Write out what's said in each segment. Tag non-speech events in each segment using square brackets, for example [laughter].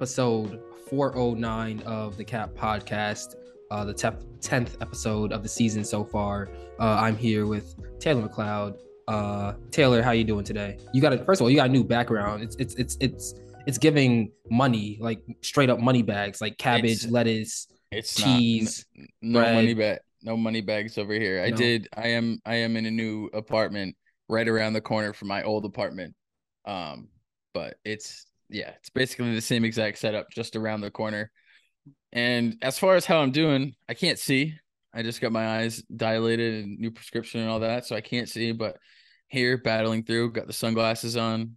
episode 409 of the Cap Podcast, uh, the 10th episode of the season so far. Uh, I'm here with Taylor McLeod. Uh, Taylor, how you doing today? You got a first of all, you got a new background. It's it's it's it's it's giving money, like straight up money bags, like cabbage, It's- lettuce, It's cheese. not, no bread. money bag, no money bags over here. I No. did. I am. I am in a new apartment right around the corner from my old apartment. Um, but it's yeah, it's basically the same exact setup, just around the corner. And as far as how I'm doing, I can't see. I just got my eyes dilated and new prescription and all that, so I can't see. But here, battling through, got the sunglasses on,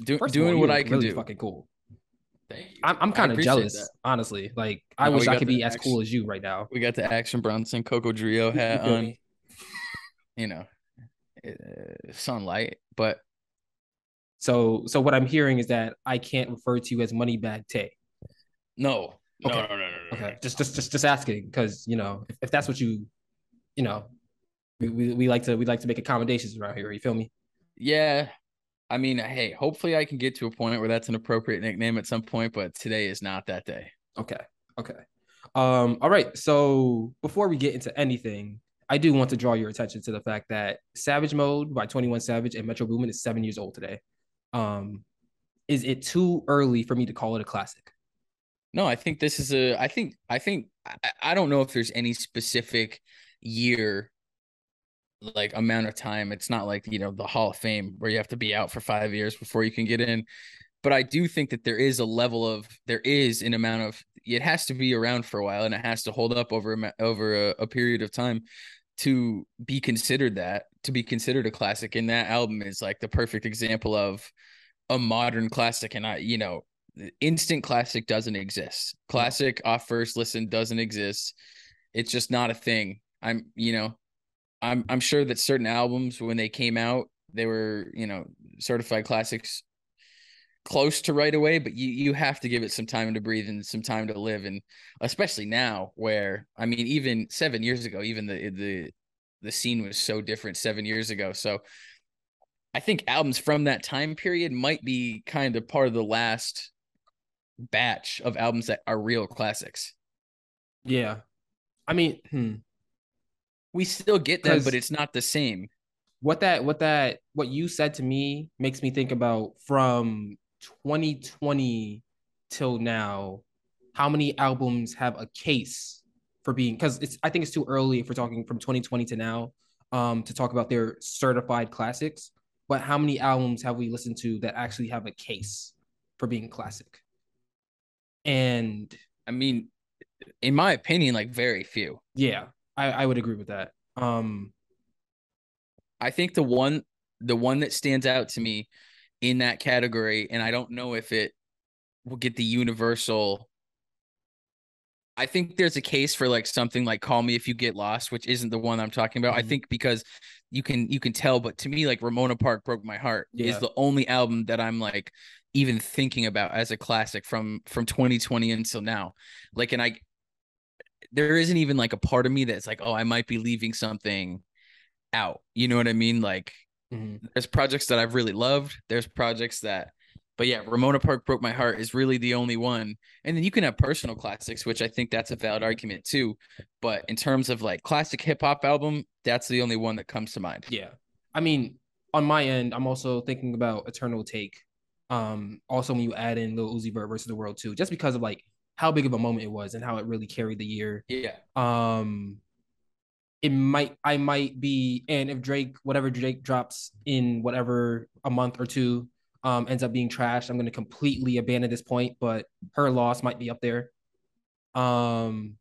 do, First of all, doing what I can really do. Fucking cool. Thank you. I'm I'm kind of jealous, that. honestly. Like I No, wish I could be as cool as you right now. We got the Action Bronson Coco Drio hat on. you know, uh, sunlight. But So so what I'm hearing is that I can't refer to you as Moneybag Tay. no, no, Okay. no, no, no, no. Okay, just just just just asking because you know if, if that's what you, you know, we, we, we like to we like to make accommodations around here. You feel me? Yeah, I mean, hey, hopefully I can get to a point where that's an appropriate nickname at some point. But today is not that day. Okay, okay. Um, all right. So before we get into anything, I do want to draw your attention to the fact that Savage Mode by Twenty One Savage and Metro Boomin is seven years old today. Um, is it too early for me to call it a classic? No, I think this is a. I think. I think. I, I don't know if there's any specific year, like amount of time. It's not like you know the Hall of Fame where you have to be out for five years before you can get in. But I do think that there is a level of there is an amount of it has to be around for a while and it has to hold up over over a, a period of time to be considered that to be considered a classic. And that album is like the perfect example of a modern classic. And I, you know, instant classic doesn't exist. Classic off first listen doesn't exist. It's just not a thing. I'm, you know, I'm I'm sure that certain albums when they came out, they were, you know, certified classics close to right away, but you you have to give it some time to breathe and some time to live. And especially now where I mean, even seven years ago, even the the the scene was so different seven years ago. So I think albums from that time period might be kind of part of the last batch of albums that are real classics. Yeah, I mean, hmm. We still get them, but it's not the same. what that what that what you said to me makes me think about from 2020 till now how many albums have a case for being because it's i think it's too early if we're talking from 2020 to now um to talk about their certified classics but how many albums have we listened to that actually have a case for being classic and I mean, in my opinion, like very few. yeah i i would agree with that um I think the one the one that stands out to me in that category, and I don't know if it will get the universal. I think there's a case for like something like "Call Me If You Get Lost," which isn't the one I'm talking about. I Mhm. think because you can you can tell, but to me, like Ramona Park broke my heart Yeah. is the only album that I'm like even thinking about as a classic from from 2020 until now. Like, and I there isn't even like a part of me that's like, oh, I might be leaving something out. You know what I mean? Like mhm. there's projects that I've really loved. There's projects that but yeah, Ramona Park broke my heart is really the only one. And then you can have personal classics, which I think that's a valid argument too. But in terms of like classic hip hop album, that's the only one that comes to mind. Yeah. I mean, on my end, I'm also thinking about Eternal Atake. Um, also when you add in Lil Uzi Vert versus the World too, just because of like how big of a moment it was and how it really carried the year. Yeah. Um, it might I might be, and if Drake, whatever Drake drops in whatever a month or two, um, ends up being trashed, I'm gonna completely abandon this point. But her loss might be up there. Um,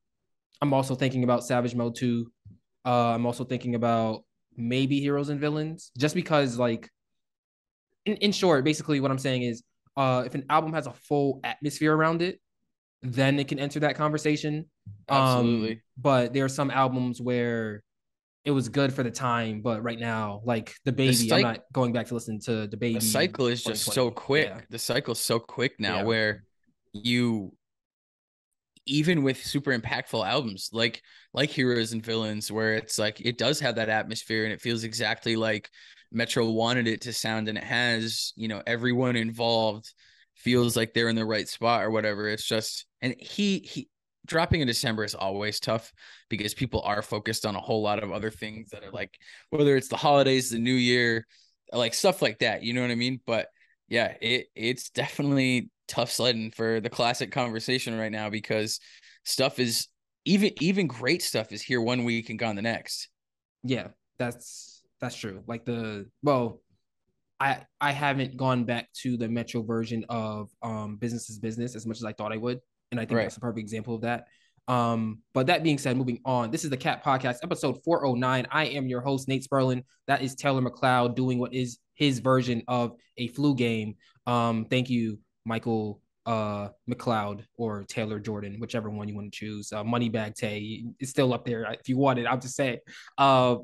I'm also thinking about Savage Mode 2. Uh, I'm also thinking about maybe Heroes and Villains, just because, like, in, in short, basically what I'm saying is, uh, if an album has a full atmosphere around it, then it can enter that conversation. Absolutely. Um, but there are some albums where it was good for the time, but right now, like the baby, cyc- I'm not going back to listen to the baby. the cycle is just so quick. Yeah. The cycle's so quick now Yeah. where you even with super impactful albums like like Heroes and Villains where it's like it does have that atmosphere and it feels exactly like Metro wanted it to sound and it has, you know, everyone involved feels like they're in the right spot or whatever. It's just and he he dropping in December is always tough because people are focused on a whole lot of other things that are like whether it's the holidays, the new year, like stuff like that. You know what I mean? But yeah, it it's definitely tough sledding for the classic conversation right now because stuff is even even great stuff is here one week and gone the next. Yeah, that's that's true. Like the well, I I haven't gone back to the Metro version of um business is business as much as I thought I would, and I think right. that's a perfect example of that. Um, but that being said, moving on, this is the Cap Podcast, episode 409. I am your host, Nate Sperlin. That is Taylor McLeod doing what is his version of a flu game. Um, thank you, Michael uh McLeod or Taylor Jordan, whichever one you want to choose. Uh, Moneybag Tay is still up there if you want it. I'll just say, uh,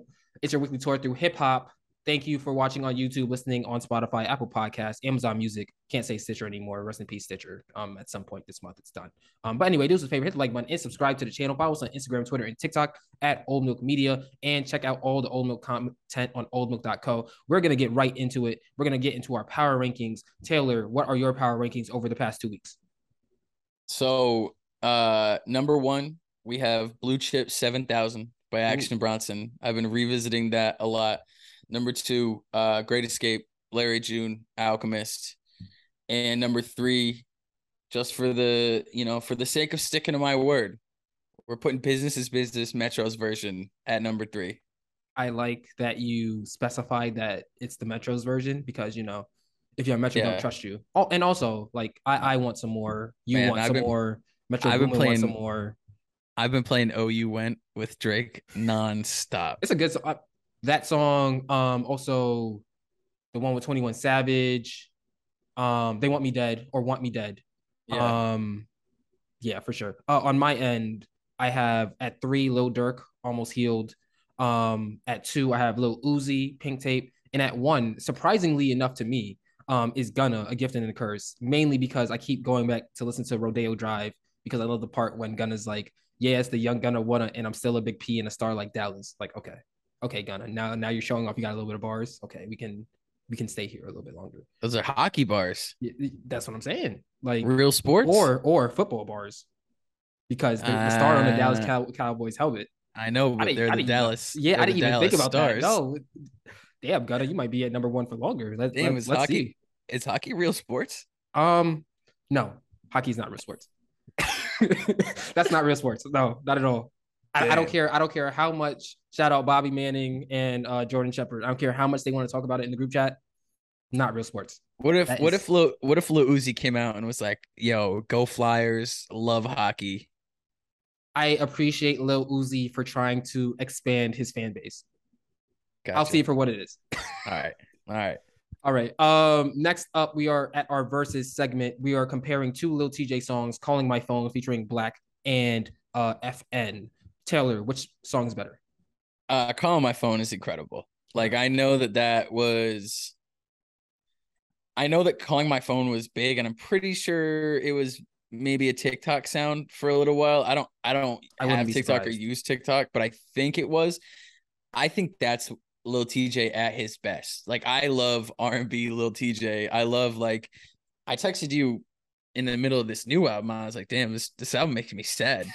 it's your weekly tour through hip hop, Thank you for watching on YouTube, listening on Spotify, Apple Podcasts, Amazon Music. Can't say Stitcher anymore. Rest in peace, Stitcher. Um, at some point this month, it's done. Um, but anyway, do us a favor, hit the like button and subscribe to the channel. Follow us on Instagram, Twitter, and TikTok at Old Milk Media, and check out all the Old Milk content on OldMilk.co. We're gonna get right into it. We're gonna get into our power rankings. Taylor, what are your power rankings over the past two weeks? So, uh, number one, we have Blue Chip Seven Thousand by Action Ooh. Bronson. I've been revisiting that a lot Number two, uh, Great Escape, Larry June, Alchemist. And number three, just for the, you know, for the sake of sticking to my word, we're putting business is business Metro's version at number three. I like that you specified that it's the Metro's version because you know if you're Metro, yeah. don't trust you. Oh, and also like I, I want some more. You Man, want I've some been, more. Metro I've been playing some more. I've been playing Oh You Went with Drake nonstop. It's a good that song, um, also the one with 21 Savage, um, They Want Me Dead or Want Me Dead. Yeah. Um, yeah, for sure. Uh, on my end, I have at three, Lil Durk, Almost Healed. Um, at two, I have Lil Uzi, Pink Tape. And at one, surprisingly enough to me, um, is Gunna, A Gift and a Curse, mainly because I keep going back to listen to Rodeo Drive because I love the part when Gunna's like, yeah, it's the young Gunna wanna, and I'm still a big P and a star like Dallas. Like, okay, okay, Gunna, now now you're showing off. You got a little bit of bars. Okay, we can we can stay here a little bit longer. Those are hockey bars. That's what I'm saying. Like real sports or or football bars, because the, the star on the Dallas. Cow- Cowboys helmet. I know, but I they're the Dallas. Yeah, I didn't even think about stars. that. No, damn, Gunna, you might be at number one for longer. Let, damn, let, let's hockey, see. Is hockey real sports? Um, no, hockey's not real sports. [laughs] That's not real sports. No, not at all. I, I, don't care. I don't care how much. Shout out Bobby Manning and uh, Jordan Shepard. I don't care how much they want to talk about it in the group chat. Not real sports. What if that what is... if Lil, what if Lil Uzi came out and was like, "Yo, go Flyers, love hockey." I appreciate Lil Uzi for trying to expand his fan base. Gotcha. I'll see for what it is. [laughs] All right. All right. All right. Um, next up, we are at our verses segment. We are comparing two Lil Tjay songs, "Calling My Phone" featuring 6lack and uh, FN. Taylor, which song is better? Uh, calling my phone is incredible. Like I know that that was. I know that calling my phone was big, and I'm pretty sure it was maybe a TikTok sound for a little while. I don't, I don't I have TikTok surprised. or use TikTok, but I think it was. I think that's Lil Tjay at his best. Like I love R and B, Lil Tjay. I love like. I texted you in the middle of this new album. I was like, "Damn, this this album makes me sad."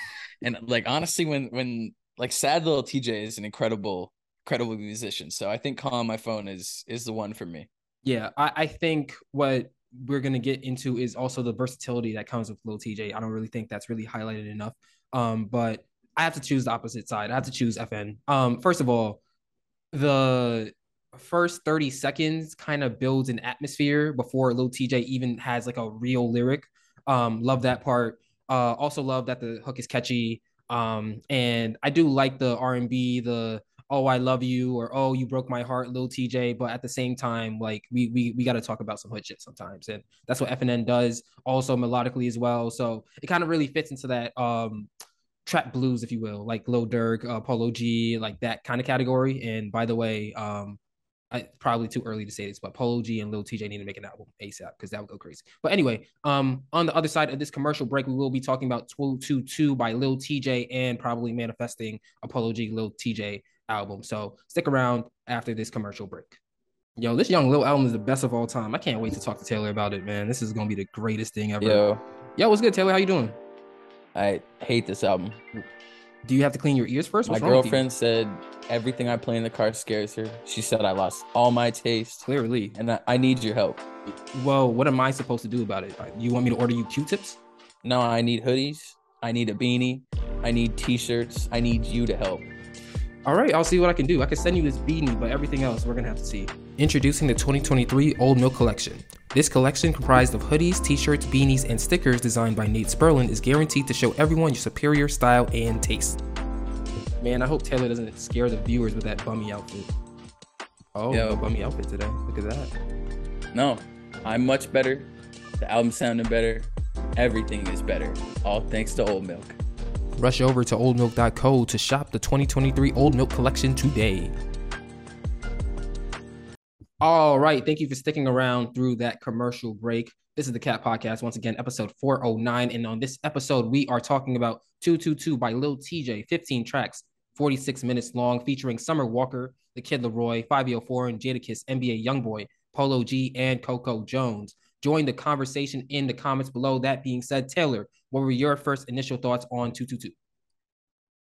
and like honestly, when when like sad little TJ is an incredible incredible musician. So I think calling my phone is is the one for me. Yeah, I, I think what we're gonna get into is also the versatility that comes with Lil Tjay. I don't really think that's really highlighted enough. Um, but I have to choose the opposite side. I have to choose FN. Um, first of all, the first 30 seconds kind of builds an atmosphere before Lil Tjay even has like a real lyric. Um, love that part. Uh, also love that the hook is catchy. Um, and I do like the R and B, the oh I love you or oh you broke my heart, Lil Tjay. But at the same time, like we we we got to talk about some hood shit sometimes, and that's what FN does. Also melodically as well, so it kind of really fits into that um trap blues, if you will, like Lil Durk, uh, Polo G, like that kind of category. And by the way, um, I, probably too early to say this, but Polo G and Lil Tjay need to make an album ASAP because that would go crazy. But anyway, um, on the other side of this commercial break, we will be talking about 222 by Lil Tjay and probably manifesting a Polo G Lil Tjay album. So stick around after this commercial break. Yo, this Young Lil album is the best of all time. I can't wait to talk to Taylor about it, man. This is gonna be the greatest thing ever. Yo, Yo, what's good, Taylor? How you doing? I hate this album. Do you have to clean your ears first? My What's you? girlfriend said everything I play in the car scares her. She said I lost all my taste, Clearly. and I, I need your help. Well, what am I supposed to do about it? Uh, you want me to order you Q-tips? No, I need hoodies. I need a beanie. I need t-shirts. I need you to help. All right, I'll see what I can do. I can send you this beanie, but everything else we're gonna have to see. Introducing the 2023 Old Milk Collection. This collection, comprised of hoodies, t-shirts, beanies, and stickers designed by Nate Sperlin, is guaranteed to show everyone your superior style and taste. Man, I hope Taylor doesn't scare the viewers with that bummy outfit. Oh, Yo. no bummy outfit today. Look at that. No, I'm much better. The album sounded better. Everything is better. All thanks to Old Milk. Rush over to oldmilk.co to shop the 2023 Old Milk Collection today. All right. Thank you for sticking around through that commercial break. This is the Cap Podcast, once again, episode 409. And on this episode, we are talking about 222 by Lil Tjay, 15 tracks, 46 minutes long, featuring Summer Walker, The Kid LAROI, 504, and Jadakiss, NBA Youngboy, Polo G, and Coco Jones. Join the conversation in the comments below. That being said, Taylor, what were your first initial thoughts on 222?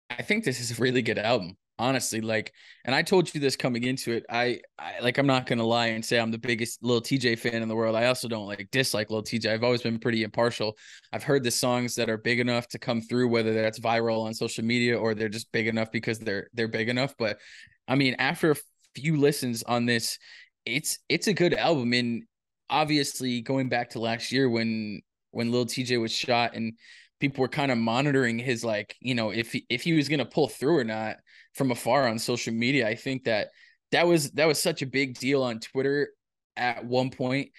I think this is a really good album, honestly. Like, and I told you this coming into it. I, I like, I'm not gonna lie and say I'm the biggest little TJ fan in the world. I also don't like dislike little TJ. I've always been pretty impartial. I've heard the songs that are big enough to come through, whether that's viral on social media or they're just big enough because they're they're big enough. But I mean, after a few listens on this, it's it's a good album. And obviously, going back to last year when when Lil Tjay was shot and people were kind of monitoring his like you know if he, if he was going to pull through or not from afar on social media i think that that was that was such a big deal on twitter at one point.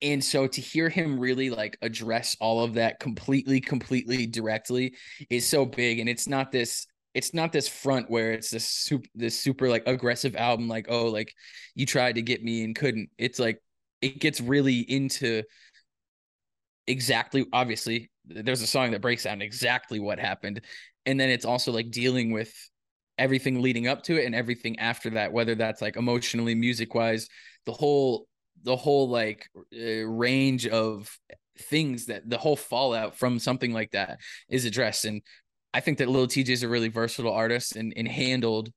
And so to hear him really like address all of that completely completely directly is so big. And it's not this it's not this front where it's this super this super like aggressive album like oh like you tried to get me and couldn't. It's like it gets really into exactly obviously there's a song that breaks down exactly what happened. And then it's also like dealing with everything leading up to it and everything after that whether that's like emotionally music wise the whole the whole like uh, range of things that the whole fallout from something like that is addressed. And i think that Lil Tjay is a really versatile artist and, and handled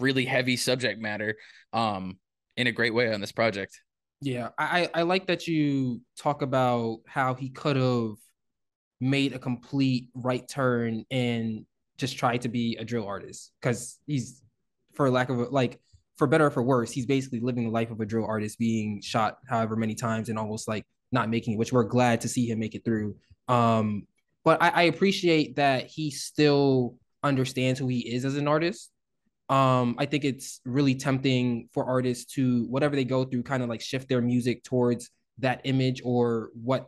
really heavy subject matter um in a great way on this project Yeah, I I like that you talk about how he could have made a complete right turn and just tried to be a drill artist because he's, for lack of a, like, for better or for worse, he's basically living the life of a drill artist, being shot however many times and almost like not making it, which we're glad to see him make it through. Um, but I, I appreciate that he still understands who he is as an artist um i think it's really tempting for artists to whatever they go through kind of like shift their music towards that image or what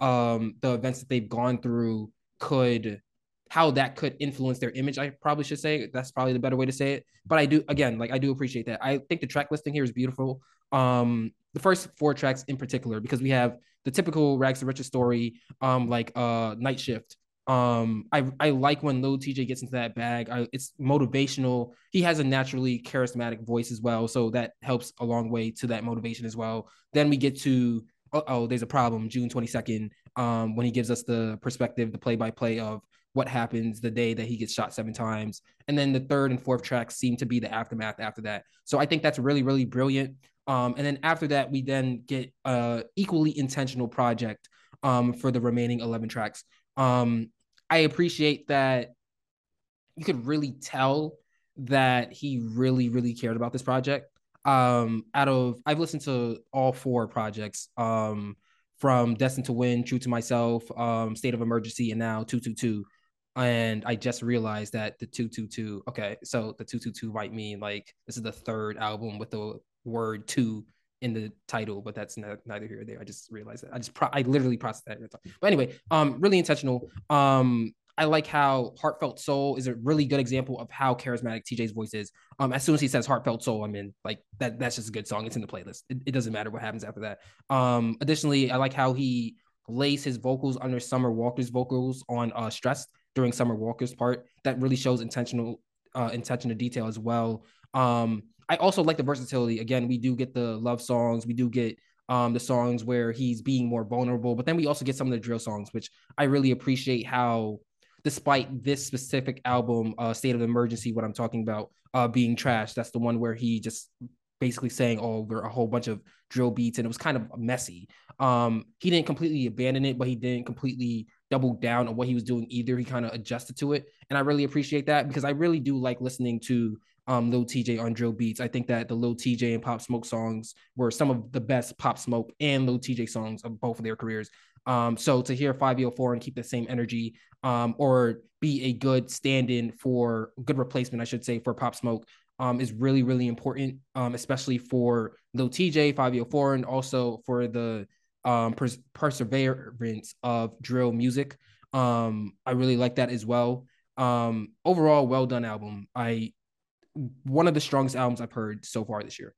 um the events that they've gone through could how that could influence their image i probably should say. That's probably the better way to say it. But i do again like i do appreciate that. I think the track listing here is beautiful. Um the first four tracks in particular because we have the typical rags to riches story um like uh night shift um, I I like when Lil Tjay gets into that bag. I, it's motivational. He has a naturally charismatic voice as well, so that helps a long way to that motivation as well. Then we get to oh, oh there's a problem. June twenty second. Um, when he gives us the perspective, the play by play of what happens the day that he gets shot seven times, and then the third and fourth tracks seem to be the aftermath after that. So I think that's really really brilliant. Um, and then after that, we then get a equally intentional project um, for the remaining eleven tracks. Um, I appreciate that you could really tell that he really, really cared about this project. Um, out of I've listened to all four projects, um, from Destined to Win, True to Myself, um, State of Emergency, and now 222. And I just realized that the 222, okay, so the 222 might mean like this is the third album with the word two in the title, but that's neither here or there. I just realized that. I just pro- I literally processed that. But anyway, um, really intentional. Um, I like how Heartfelt Soul is a really good example of how charismatic TJ's voice is. Um, as soon as he says Heartfelt Soul, I'm in. Like that. That's just a good song. It's in the playlist. It, it doesn't matter what happens after that. Um, additionally, I like how he lays his vocals under Summer Walker's vocals on uh, "Stressed" during Summer Walker's part. That really shows intentional uh, intentional detail as well. Um, I also like the versatility. Again, we do get the love songs, we do get um, the songs where he's being more vulnerable, but then we also get some of the drill songs, which I really appreciate how, despite this specific album, uh, State of Emergency, what I'm talking about, uh, being trash, that's the one where he just basically saying over a whole bunch of drill beats and it was kind of messy. Um, he didn't completely abandon it, but he didn't completely double down on what he was doing either. He kind of adjusted to it. And I really appreciate that because I really do like listening to um Lil Tjay on drill beats. I think that the Lil Tjay and Pop Smoke songs were some of the best Pop Smoke and Lil Tjay songs of both of their careers. Um, so to hear Fivio Foreign and keep the same energy, um, or be a good stand-in for good replacement, I should say, for Pop Smoke, um, is really, really important, um, especially for Lil Tjay, 504, and also for the um, pers- perseverance of drill music. Um, I really like that as well. Um, overall, well done album. I one of the strongest albums I've heard so far this year.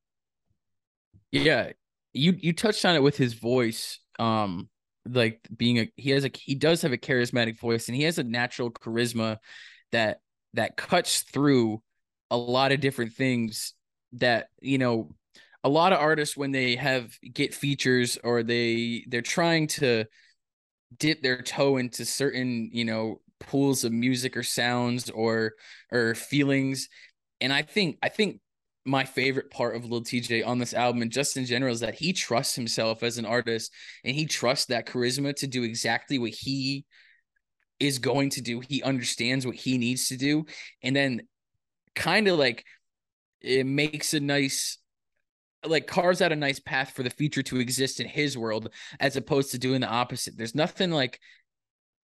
Yeah, you you touched on it with his voice. Um, like being a he has a he does have a charismatic voice and he has a natural charisma that that cuts through a lot of different things that you know a lot of artists when they have get features or they they're trying to dip their toe into certain you know pools of music or sounds or or feelings and i think i think my favorite part of Lil Tjay on this album and just in general is that he trusts himself as an artist and he trusts that charisma to do exactly what he is going to do. He understands what he needs to do. And then kind of like it makes a nice like carves out a nice path for the future to exist in his world as opposed to doing the opposite. There's nothing like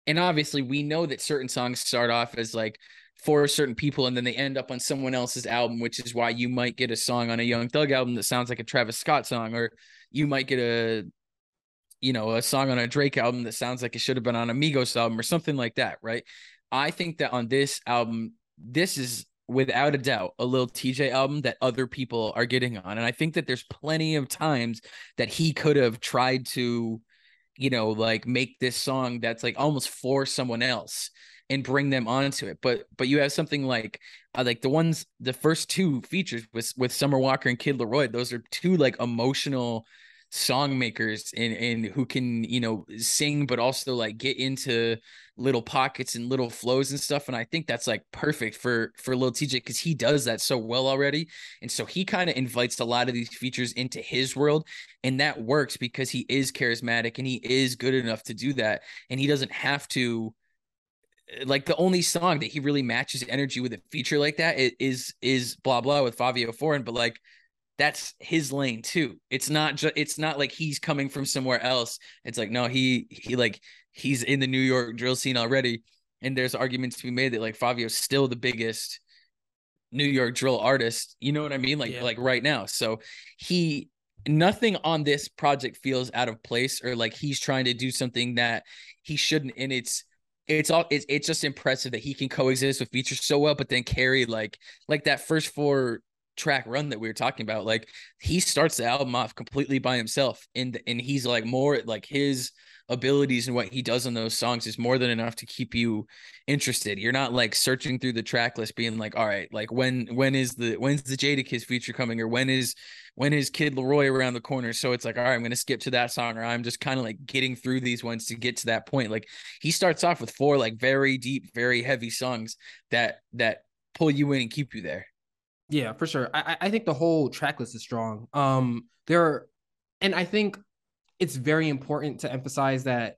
and obviously we know that certain songs start off as like for certain people and then they end up on someone else's album, which is why you might get a song on a Young Thug album that sounds like a Travis Scott song, or you might get a you know, a song on a Drake album that sounds like it should have been on a Migos album or something like that, right? I think that on this album, this is without a doubt a little tj album that other people are getting on and i think that there's plenty of times that he could have tried to you know like make this song that's like almost for someone else and bring them onto it. But but you have something like uh, like the ones the first two features with with summer walker and kid laroi those are two like emotional song makers and and who can you know sing but also like get into little pockets and little flows and stuff and I think that's like perfect for for Lil Tjay because he does that so well already and so he kind of invites a lot of these features into his world and that works because he is charismatic and he is good enough to do that and he doesn't have to eh, like the only song that he really matches energy with a feature like that is is blah blah with Fivio Foreign but like that's his lane too. It's not just it's not like he's coming from somewhere else. It's like no, he he like he's in the New York drill scene already. And there's arguments to be made that like Fivio's still the biggest New York drill artist. You know what I mean? Like yeah. like right now. So he nothing on this project feels out of place or like he's trying to do something that he shouldn't. And it's it's all it's, it's just impressive that he can coexist with features so well, but then carry like like that first four track run that we were talking about. Like he starts the album off completely by himself, and and he's like more like his abilities and what he does on those songs is more than enough to keep you interested. You're not like searching through the track list, being like, all right, like when when is the when's the Jada Jadakiss feature coming, or when is when is Kid LAROI around the corner? So it's like, all right, I'm gonna skip to that song, or I'm just kind of like getting through these ones to get to that point. Like he starts off with four like very deep, very heavy songs that that pull you in and keep you there. Yeah, for sure. I I think the whole track list is strong. Um, there, are, and I think it's very important to emphasize that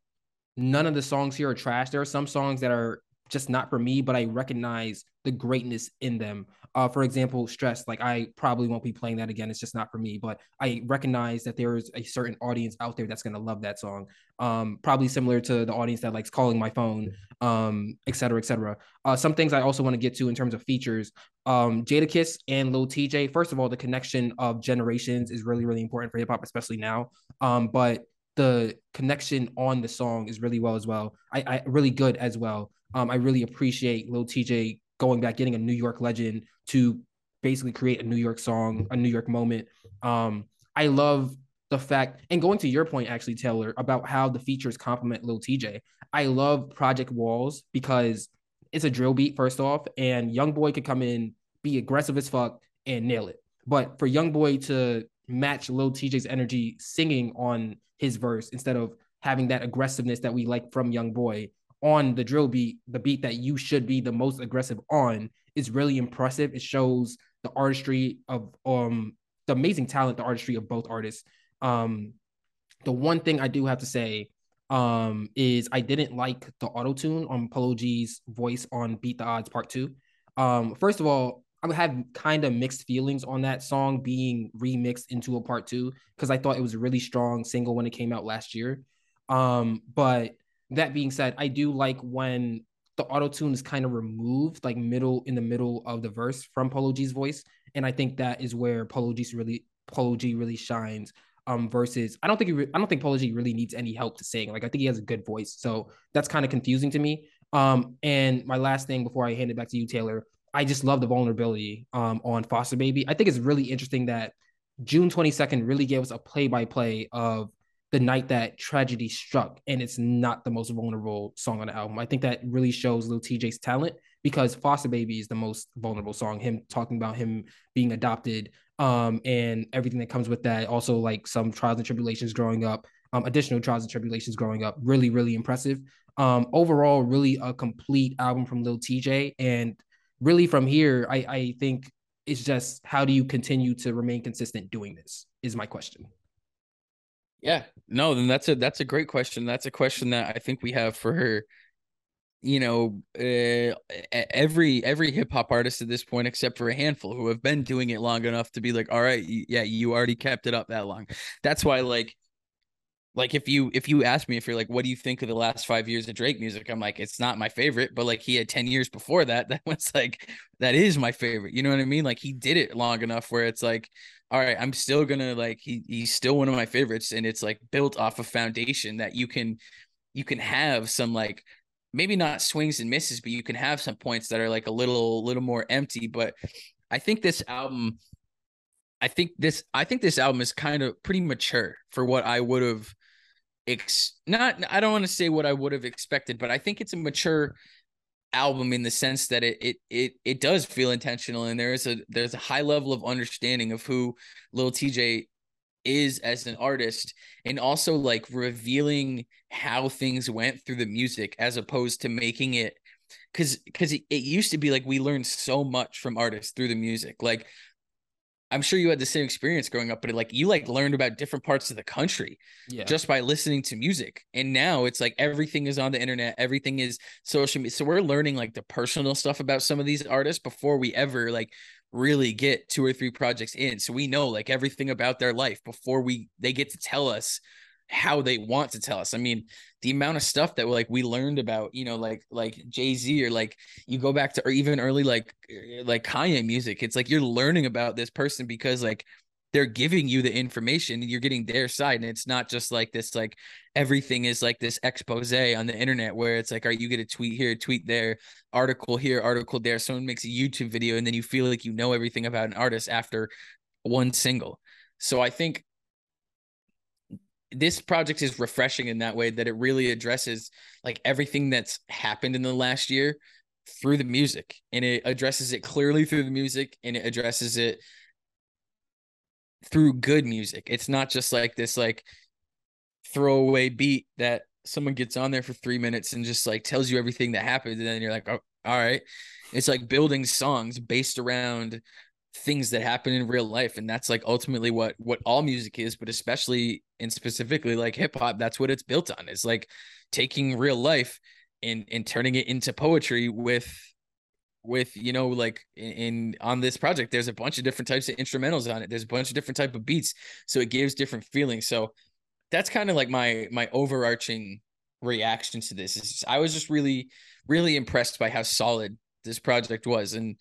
none of the songs here are trash. There are some songs that are just not for me, but I recognize the greatness in them. Uh, for example, stress. Like I probably won't be playing that again. It's just not for me. But I recognize that there is a certain audience out there that's gonna love that song. Um, probably similar to the audience that likes calling my phone, um, et cetera, et cetera. Uh, some things I also want to get to in terms of features. Um, Jadakiss and Lil Tjay. First of all, the connection of generations is really, really important for hip hop, especially now. Um, but the connection on the song is really well as well. I, I really good as well. Um, I really appreciate Lil Tjay going back, getting a New York legend to basically create a New York song, a New York moment. Um, I love the fact, and going to your point, actually, Taylor, about how the features complement Lil Tjay. I love Project Walls because it's a drill beat, first off, and Young Boy could come in, be aggressive as fuck, and nail it. But for Young Boy to match Lil Tjay's energy singing on his verse instead of having that aggressiveness that we like from Young Boy on the drill beat, the beat that you should be the most aggressive on, is really impressive. It shows the artistry of um the amazing talent, the artistry of both artists. Um, the one thing I do have to say um is I didn't like the auto tune on Polo G's voice on Beat the Odds Part Two. Um, first of all, I have kind of mixed feelings on that song being remixed into a part two because I thought it was a really strong single when it came out last year. Um, but that being said, I do like when the auto tune is kind of removed, like middle in the middle of the verse from Polo G's voice, and I think that is where Polo G really Polo G really shines. Um, versus I don't think re- I don't think Polo G really needs any help to sing. Like I think he has a good voice, so that's kind of confusing to me. Um, and my last thing before I hand it back to you, Taylor, I just love the vulnerability um, on Foster Baby. I think it's really interesting that June 22nd really gave us a play by play of the night that tragedy struck, and it's not the most vulnerable song on the album. I think that really shows Lil Tjay's talent because Foster Baby is the most vulnerable song. Him talking about him being adopted, um, and everything that comes with that. Also, like some trials and tribulations growing up, um, additional trials and tribulations growing up. Really, really impressive. Um, overall, really a complete album from Lil Tjay, and really from here, I, I think it's just how do you continue to remain consistent doing this is my question. Yeah, no, then that's a that's a great question. That's a question that I think we have for her. You know, uh, every every hip hop artist at this point, except for a handful who have been doing it long enough to be like, all right, yeah, you already kept it up that long. That's why, like, like if you if you ask me if you're like what do you think of the last five years of drake music? I'm like it's not my favorite but like he had 10 years before that [laughs] that was like that is my favorite you know what i mean? Like he did it long enough where it's like all right i'm still gonna like he he's still one of my favorites and it's like built off a foundation that you can you can have some like maybe not swings and misses but you can have some points that are like a little little more empty but i think this album I think this I think this album is kind of pretty mature for what I would have ex not I don't want to say what I would have expected, but I think it's a mature album in the sense that it it it it does feel intentional and there is a there's a high level of understanding of who Lil Tjay is as an artist and also like revealing how things went through the music as opposed to making it because because it, it used to be like we learned so much from artists through the music. Like I'm sure you had the same experience growing up, but like you like learned about different parts of the country yeah. just by listening to music. And now it's like everything is on the internet, everything is social media. So we're learning like the personal stuff about some of these artists before we ever like really get two or three projects in. So we know like everything about their life before we they get to tell us how they want to tell us. I mean, the amount of stuff that like we learned about, you know, like like Jay Z or like you go back to or even early like eh, like Kanye music. It's like you're learning about this person because like they're giving you the information and you're getting their side and it's not just like this like everything is like this expose on the internet where it's like are you get a tweet here tweet there article here article there someone makes a youtube video and then you feel like you know everything about an artist after one single so i think this project is refreshing in that way that it really addresses like everything that's happened in the last year through the music. And it addresses it clearly through the music and it addresses it through good music. It's not just like this like throwaway beat that someone gets on there for three minutes and just like tells you everything that happened and then you're like oh, all right. It's like building songs based around things that happen in real life and that's like ultimately what what all music is but especially and specifically like hip hop that's what it's built on is like taking real life and and turning it into poetry with with you know like in, in, on this project there's a bunch of different types of instrumentals on it there's a bunch of different type of beats so it gives different feelings so that's kind of like my my overarching reaction to this is i was just really really impressed by how solid this project was and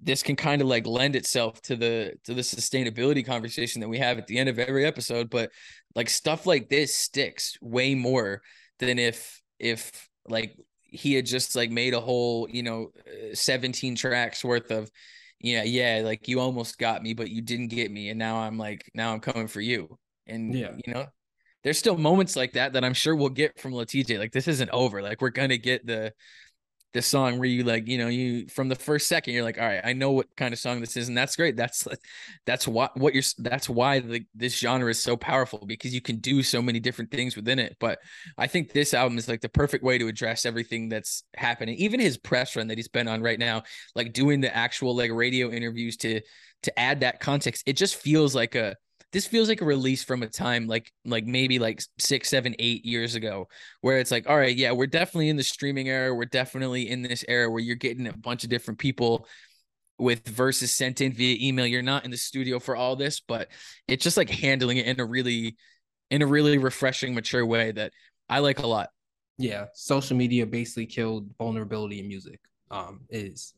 this can kind of like lend itself to the to the sustainability conversation that we have at the end of every episode but like stuff like this sticks way more than if if like he had just like made a whole you know uh, 17 tracks worth of yeah yeah like you almost got me but you didn't get me and now i'm like now i'm coming for you. And yeah. you know there's still moments like that that i'm sure we'll get from Lil Tjay like this isn't over like we're gonna get the the song where you like, you know, you from the first second you're like, all right, I know what kind of song this is, and that's great. That's that's what what you're that's why the, this genre is so powerful because you can do so many different things within it. But I think this album is like the perfect way to address everything that's happening. Even his press run that he's been on right now, like doing the actual like radio interviews to to add that context, it just feels like a this feels like a release from a time like like maybe like six seven eight years ago where it's like all right yeah we're definitely in the streaming era we're definitely in this era where you're getting a bunch of different people with verses sent in via email. You're not in the studio for all this but it's just like handling it in a really in a really refreshing mature way that i like a lot. Yeah social media basically killed vulnerability in music. Um is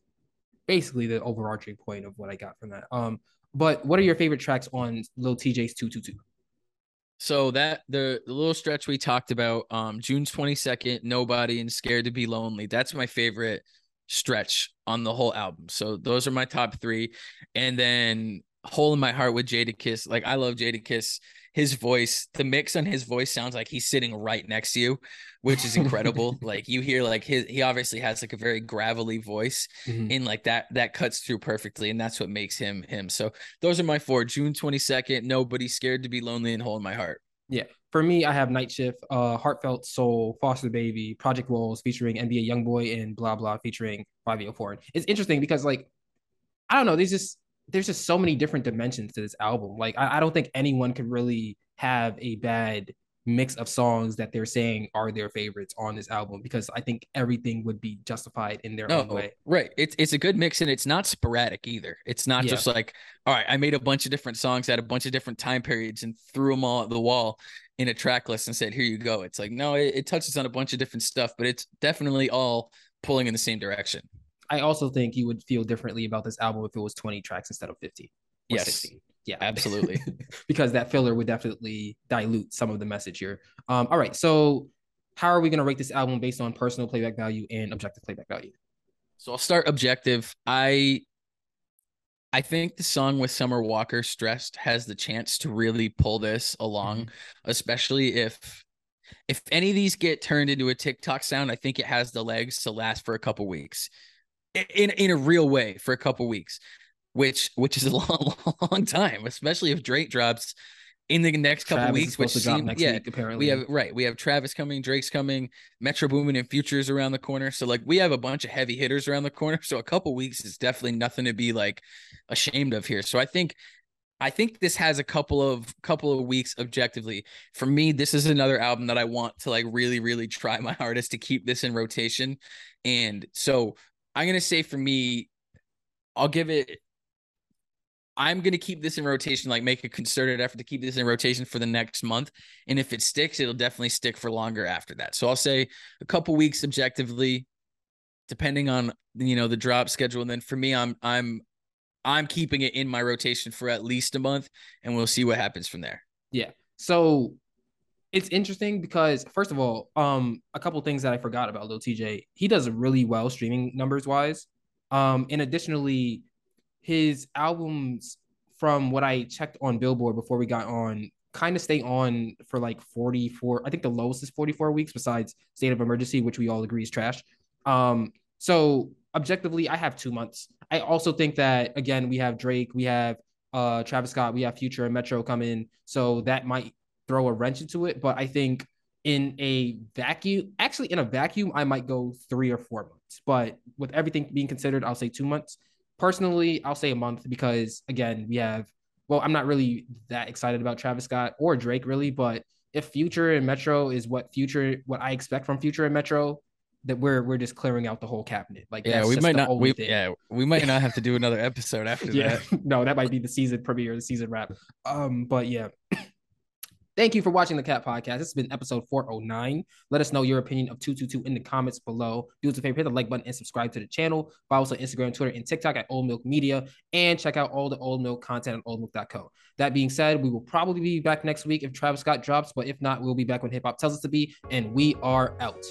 basically the overarching point of what i got from that. Um but what are your favorite tracks on Lil Tjay's 222? So that the, the little stretch we talked about, um, June 22nd, Nobody and Scared to Be Lonely. That's my favorite stretch on the whole album. So those are my top three. And then Hole in My Heart with Jadakiss. Like I love Jadakiss his voice, the mix on his voice sounds like he's sitting right next to you, which is incredible. [laughs] like you hear like his he obviously has like a very gravelly voice mm-hmm. and like that that cuts through perfectly and that's what makes him him. So those are my four. June 22nd, nobody scared to be lonely and hold my heart. Yeah. For me, I have Night Shift, uh, Heartfelt Soul, Foster Baby, Project Wolves featuring NBA Youngboy and Blah Blah featuring Fivio Foreign. It's interesting because like I don't know, there's just there's just so many different dimensions to this album. Like I, I don't think anyone could really have a bad mix of songs that they're saying are their favorites on this album because I think everything would be justified in their no, own way. Right. It's it's a good mix and it's not sporadic either. It's not yeah. just like, all right, I made a bunch of different songs at a bunch of different time periods and threw them all at the wall in a track list and said, here you go. It's like, no, it, it touches on a bunch of different stuff, but it's definitely all pulling in the same direction. I also think you would feel differently about this album if it was 20 tracks instead of 50. Yes. 16. Yeah. Absolutely. [laughs] because that filler would definitely dilute some of the message here. Um, all right. So how are we going to rate this album based on personal playback value and objective playback value? So I'll start objective. I I think the song with Summer Walker stressed has the chance to really pull this along, mm-hmm. especially if if any of these get turned into a TikTok sound, I think it has the legs to last for a couple weeks in in a real way for a couple weeks, which which is a [laughs] long long time, especially if Drake drops in the next couple Travis weeks, which yeah, week, apparently we have right. We have Travis coming, Drake's coming, Metro Boomin and Futures around the corner. So like we have a bunch of heavy hitters around the corner. So a couple weeks is definitely nothing to be like ashamed of here. So I think I think this has a couple of couple of weeks objectively. For me, this is another album that I want to like really, really try my hardest to keep this in rotation. And so I'm gonna say for me, I'll give it. I'm gonna keep this in rotation, like make a concerted effort to keep this in rotation for the next month. And if it sticks, it'll definitely stick for longer after that. So I'll say a couple weeks objectively, depending on you know the drop schedule. And then for me, I'm I'm I'm keeping it in my rotation for at least a month, and we'll see what happens from there. Yeah. So it's interesting because first of all, um, a couple things that I forgot about Lil Tjay. He does really well streaming numbers wise. Um, and additionally, his albums, from what I checked on Billboard before we got on, kind of stay on for like 44. I think the lowest is 44 weeks, besides State of Emergency, which we all agree is trash. Um, so objectively, I have two months. I also think that again, we have Drake, we have uh Travis Scott, we have Future and Metro coming, so that might throw a wrench into it. But I think in a vacuum, actually in a vacuum, I might go three or four months. But with everything being considered, I'll say two months. Personally, I'll say a month because again, we have well, I'm not really that excited about Travis Scott or Drake really, but if Future and Metro is what Future what I expect from Future and Metro, that we're we're just clearing out the whole cabinet. Like yeah, we might not we, yeah we might not have to do another episode [laughs] after yeah. that. [laughs] no, that might be the season premiere, the season wrap. Um, but yeah, Thank you for watching the Cap Podcast. This has been episode 409. Let us know your opinion of 222 in the comments below. Do us a favor, hit the like button and subscribe to the channel. Follow us on Instagram, Twitter, and TikTok at Old Milk Media. And check out all the Old Milk content on oldmilk.co. That being said, we will probably be back next week if Travis Scott drops, but if not, we'll be back when hip hop tells us to be. And we are out.